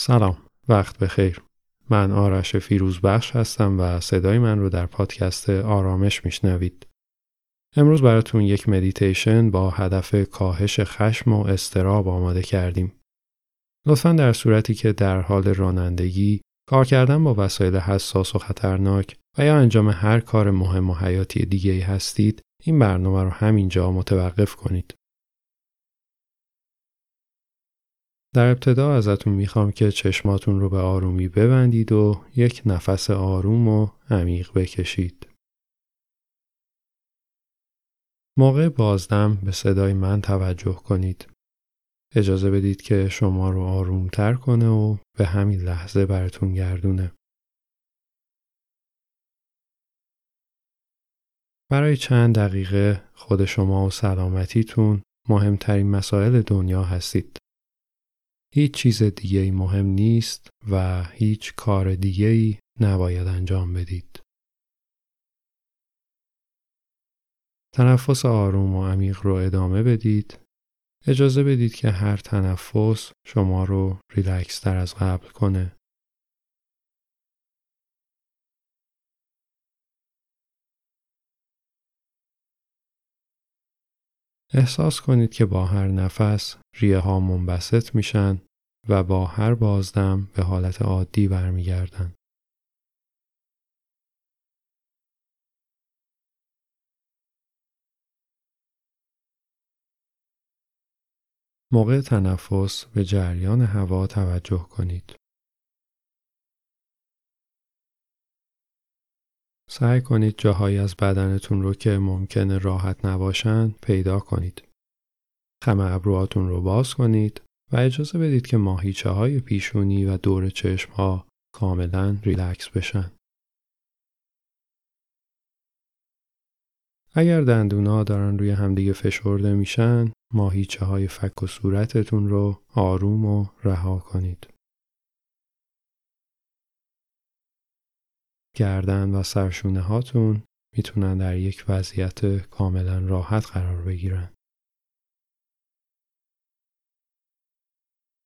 سلام وقت بخیر. من آرش فیروزبخش هستم و صدای من رو در پادکست آرامش میشنوید. امروز براتون یک مدیتیشن با هدف کاهش خشم و اضطراب آماده کردیم. لطفا در صورتی که در حال رانندگی کار کردن با وسایل حساس و خطرناک و یا انجام هر کار مهم و حیاتی دیگه هستید این برنامه رو همینجا متوقف کنید. در ابتدا ازتون می‌خوام که چشماتون رو به آرومی ببندید و یک نفس آروم و عمیق بکشید. موقع بازدم به صدای من توجه کنید. اجازه بدید که شما رو آرومتر کنه و به همین لحظه براتون گردونه. برای چند دقیقه خود شما و سلامتیتون مهمترین مسائل دنیا هستید. هیچ چیز دیگه مهم نیست و هیچ کار دیگه ای نباید انجام بدید. تنفس آروم و عمیق رو ادامه بدید. اجازه بدید که هر تنفس شما رو ریلکس تر از قبل کنه. احساس کنید که با هر نفس ریه ها منبسط میشن و با هر بازدم به حالت عادی برمیگردن. موقع تنفس به جریان هوا توجه کنید. سعی کنید جاهایی از بدنتون رو که ممکنه راحت نباشن پیدا کنید. خم ابروهاتون رو باز کنید و اجازه بدید که ماهیچه های پیشونی و دور چشم ها کاملا ریلکس بشن. اگر دندونا دارن روی همدیگه فشرده میشن ماهیچه های فک و صورتتون رو آروم و رها کنید. گردن و سرشونه هاتون می‌تونن در یک وضعیت کاملا راحت قرار بگیرن.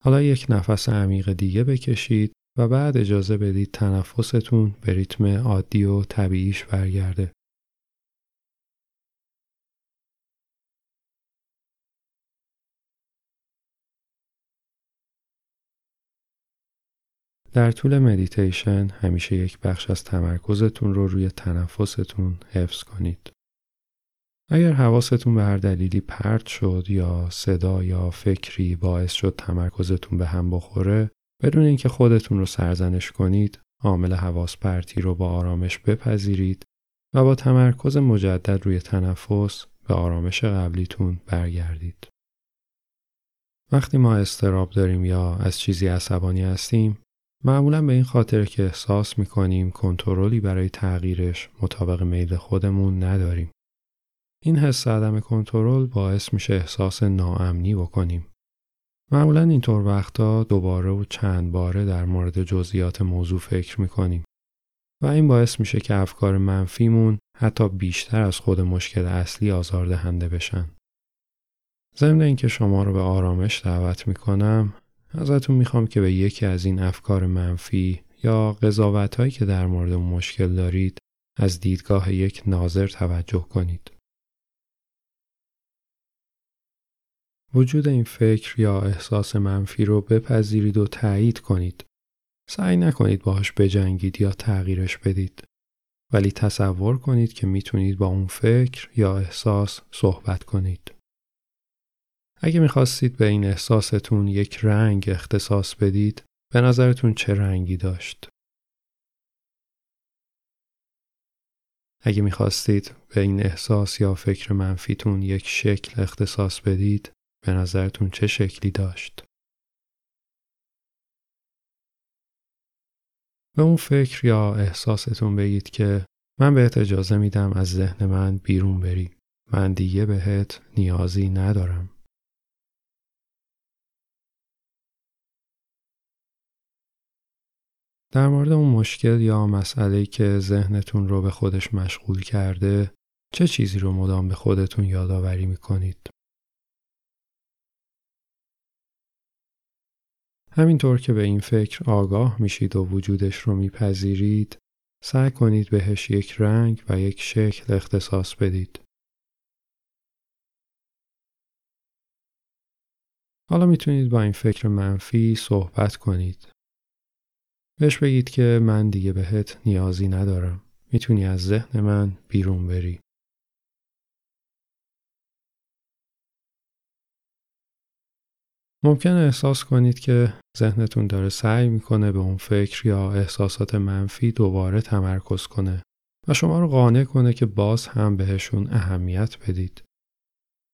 حالا یک نفس عمیق دیگه بکشید و بعد اجازه بدید تنفستون به ریتم عادی و طبیعیش برگرده. در طول مدیتیشن همیشه یک بخش از تمرکزتون رو روی تنفستون حفظ کنید. اگر حواستون به هر دلیلی پرت شد یا صدا یا فکری باعث شد تمرکزتون به هم بخوره بدون اینکه خودتون رو سرزنش کنید عامل حواس پرتی رو با آرامش بپذیرید و با تمرکز مجدد روی تنفس به آرامش قبلیتون برگردید. وقتی ما استراب داریم یا از چیزی عصبانی هستیم معمولا به این خاطر که احساس می‌کنیم کنترلی برای تغییرش مطابق میل خودمون نداریم. این حس عدم کنترل باعث میشه احساس ناامنی بکنیم. معمولا اینطور وقتا دوباره و چند باره در مورد جزئیات موضوع فکر می‌کنیم و این باعث میشه که افکار منفیمون حتی بیشتر از خود مشکل اصلی آزاردهنده بشن. ضمن اینکه شما رو به آرامش دعوت می‌کنم ازتون می‌خوام که به یکی از این افکار منفی یا قضاوت هایی که در مورد مشکل دارید از دیدگاه یک ناظر توجه کنید. وجود این فکر یا احساس منفی رو بپذیرید و تایید کنید. سعی نکنید باهاش بجنگید یا تغییرش بدید. ولی تصور کنید که می‌تونید با اون فکر یا احساس صحبت کنید. اگه می‌خواستید به این احساستون یک رنگ اختصاص بدید به نظرتون چه رنگی داشت؟ اگه می‌خواستید به این احساس یا فکر منفیتون یک شکل اختصاص بدید به نظرتون چه شکلی داشت؟ به اون فکر یا احساستون بگید که من بهت اجازه میدم از ذهن من بیرون بری. من دیگه بهت نیازی ندارم. در مورد اون مشکل یا مسئله که ذهنتون رو به خودش مشغول کرده چه چیزی رو مدام به خودتون یادآوری می‌کنید؟ همینطور که به این فکر آگاه میشید و وجودش رو میپذیرید سعی کنید بهش یک رنگ و یک شکل اختصاص بدید. حالا می‌تونید با این فکر منفی صحبت کنید. بهش بگید که من دیگه بهت نیازی ندارم. می‌تونی از ذهن من بیرون بری. ممکن احساس کنید که ذهنتون داره سعی می‌کنه به اون فکر یا احساسات منفی دوباره تمرکز کنه و شما رو قانع کنه که باز هم بهشون اهمیت بدید.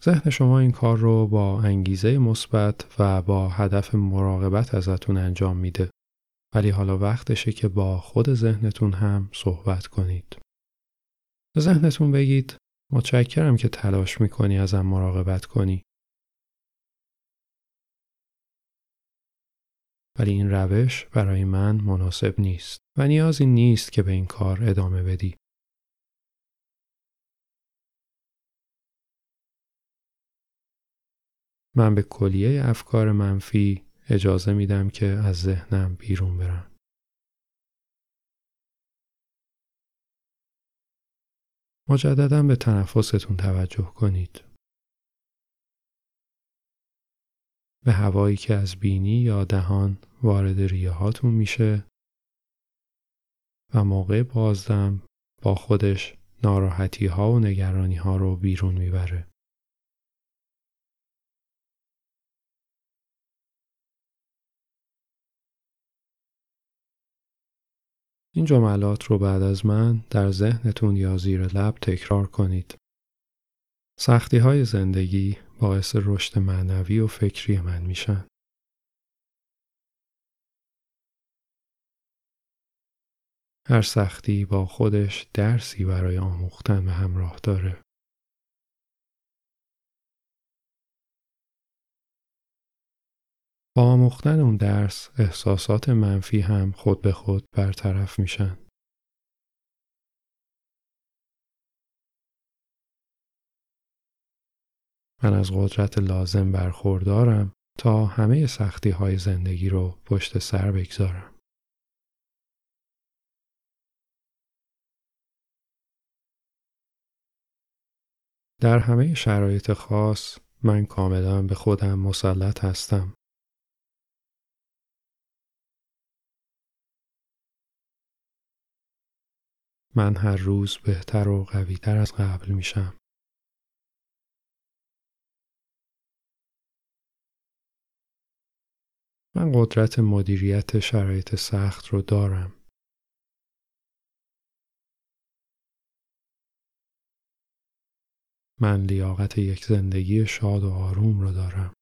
ذهن شما این کار رو با انگیزه مثبت و با هدف مراقبت ازتون انجام میده. ولی حالا وقتشه که با خود ذهنتون هم صحبت کنید. به ذهنتون بگید متشکرم که تلاش می‌کنی ازم مراقبت کنی. ولی این روش برای من مناسب نیست و نیازی نیست که به این کار ادامه بدی. من به کلیه افکار منفی اجازه میدم که از ذهنم بیرون برن. مجددا به تنفستون توجه کنید. به هوایی که از بینی یا دهان وارد ریه هاتون میشه و موقع بازدم با خودش ناراحتی ها و نگرانی ها رو بیرون می‌بره. این جملات رو بعد از من در ذهنتون یا زیر لب تکرار کنید. سختی های زندگی باعث رشد معنوی و فکری من میشن. هر سختی با خودش درسی برای آموختن به همراه داره. با آموختن اون درس احساسات منفی هم خود به خود برطرف میشن. من از قدرت لازم برخوردارم تا همه سختی های زندگی رو پشت سر بگذارم. در همه شرایط خاص من کاملا به خودم مسلط هستم. من هر روز بهتر و قویتر از قبل میشم. من قدرت مدیریت شرایط سخت رو دارم. من لیاقت یک زندگی شاد و آروم رو دارم.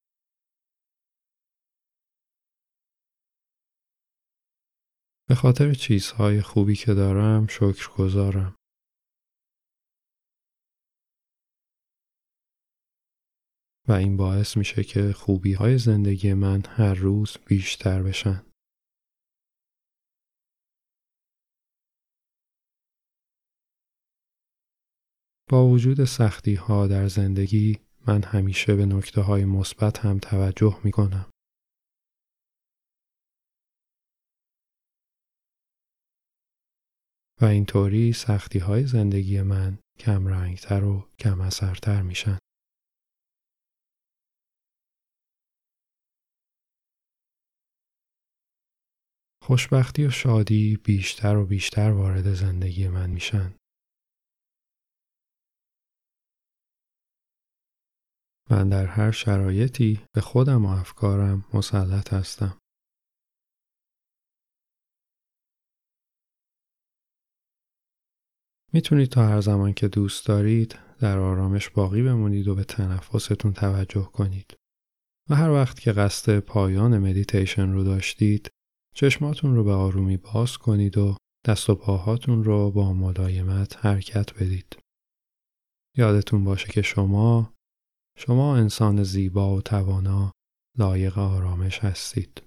به خاطر چیزهای خوبی که دارم شکر گذارم. و این باعث میشه که خوبی های زندگی من هر روز بیشتر بشن. با وجود سختی ها در زندگی من همیشه به نکته های مثبت هم توجه می کنم. و اینطوری سختی های زندگی من کم رنگتر و کم اثرتر میشن. خوشبختی و شادی بیشتر و بیشتر وارد زندگی من میشن. من در هر شرایطی به خودم و افکارم مسلط هستم. می‌تونید تا هر زمان که دوست دارید در آرامش باقی بمونید و به تنفستون توجه کنید. و هر وقت که قصد پایان مدیتیشن رو داشتید چشماتون رو به آرومی باز کنید و دست و پاهاتون رو با ملایمت حرکت بدید. یادتون باشه که شما شما انسان زیبا و توانا لایق آرامش هستید.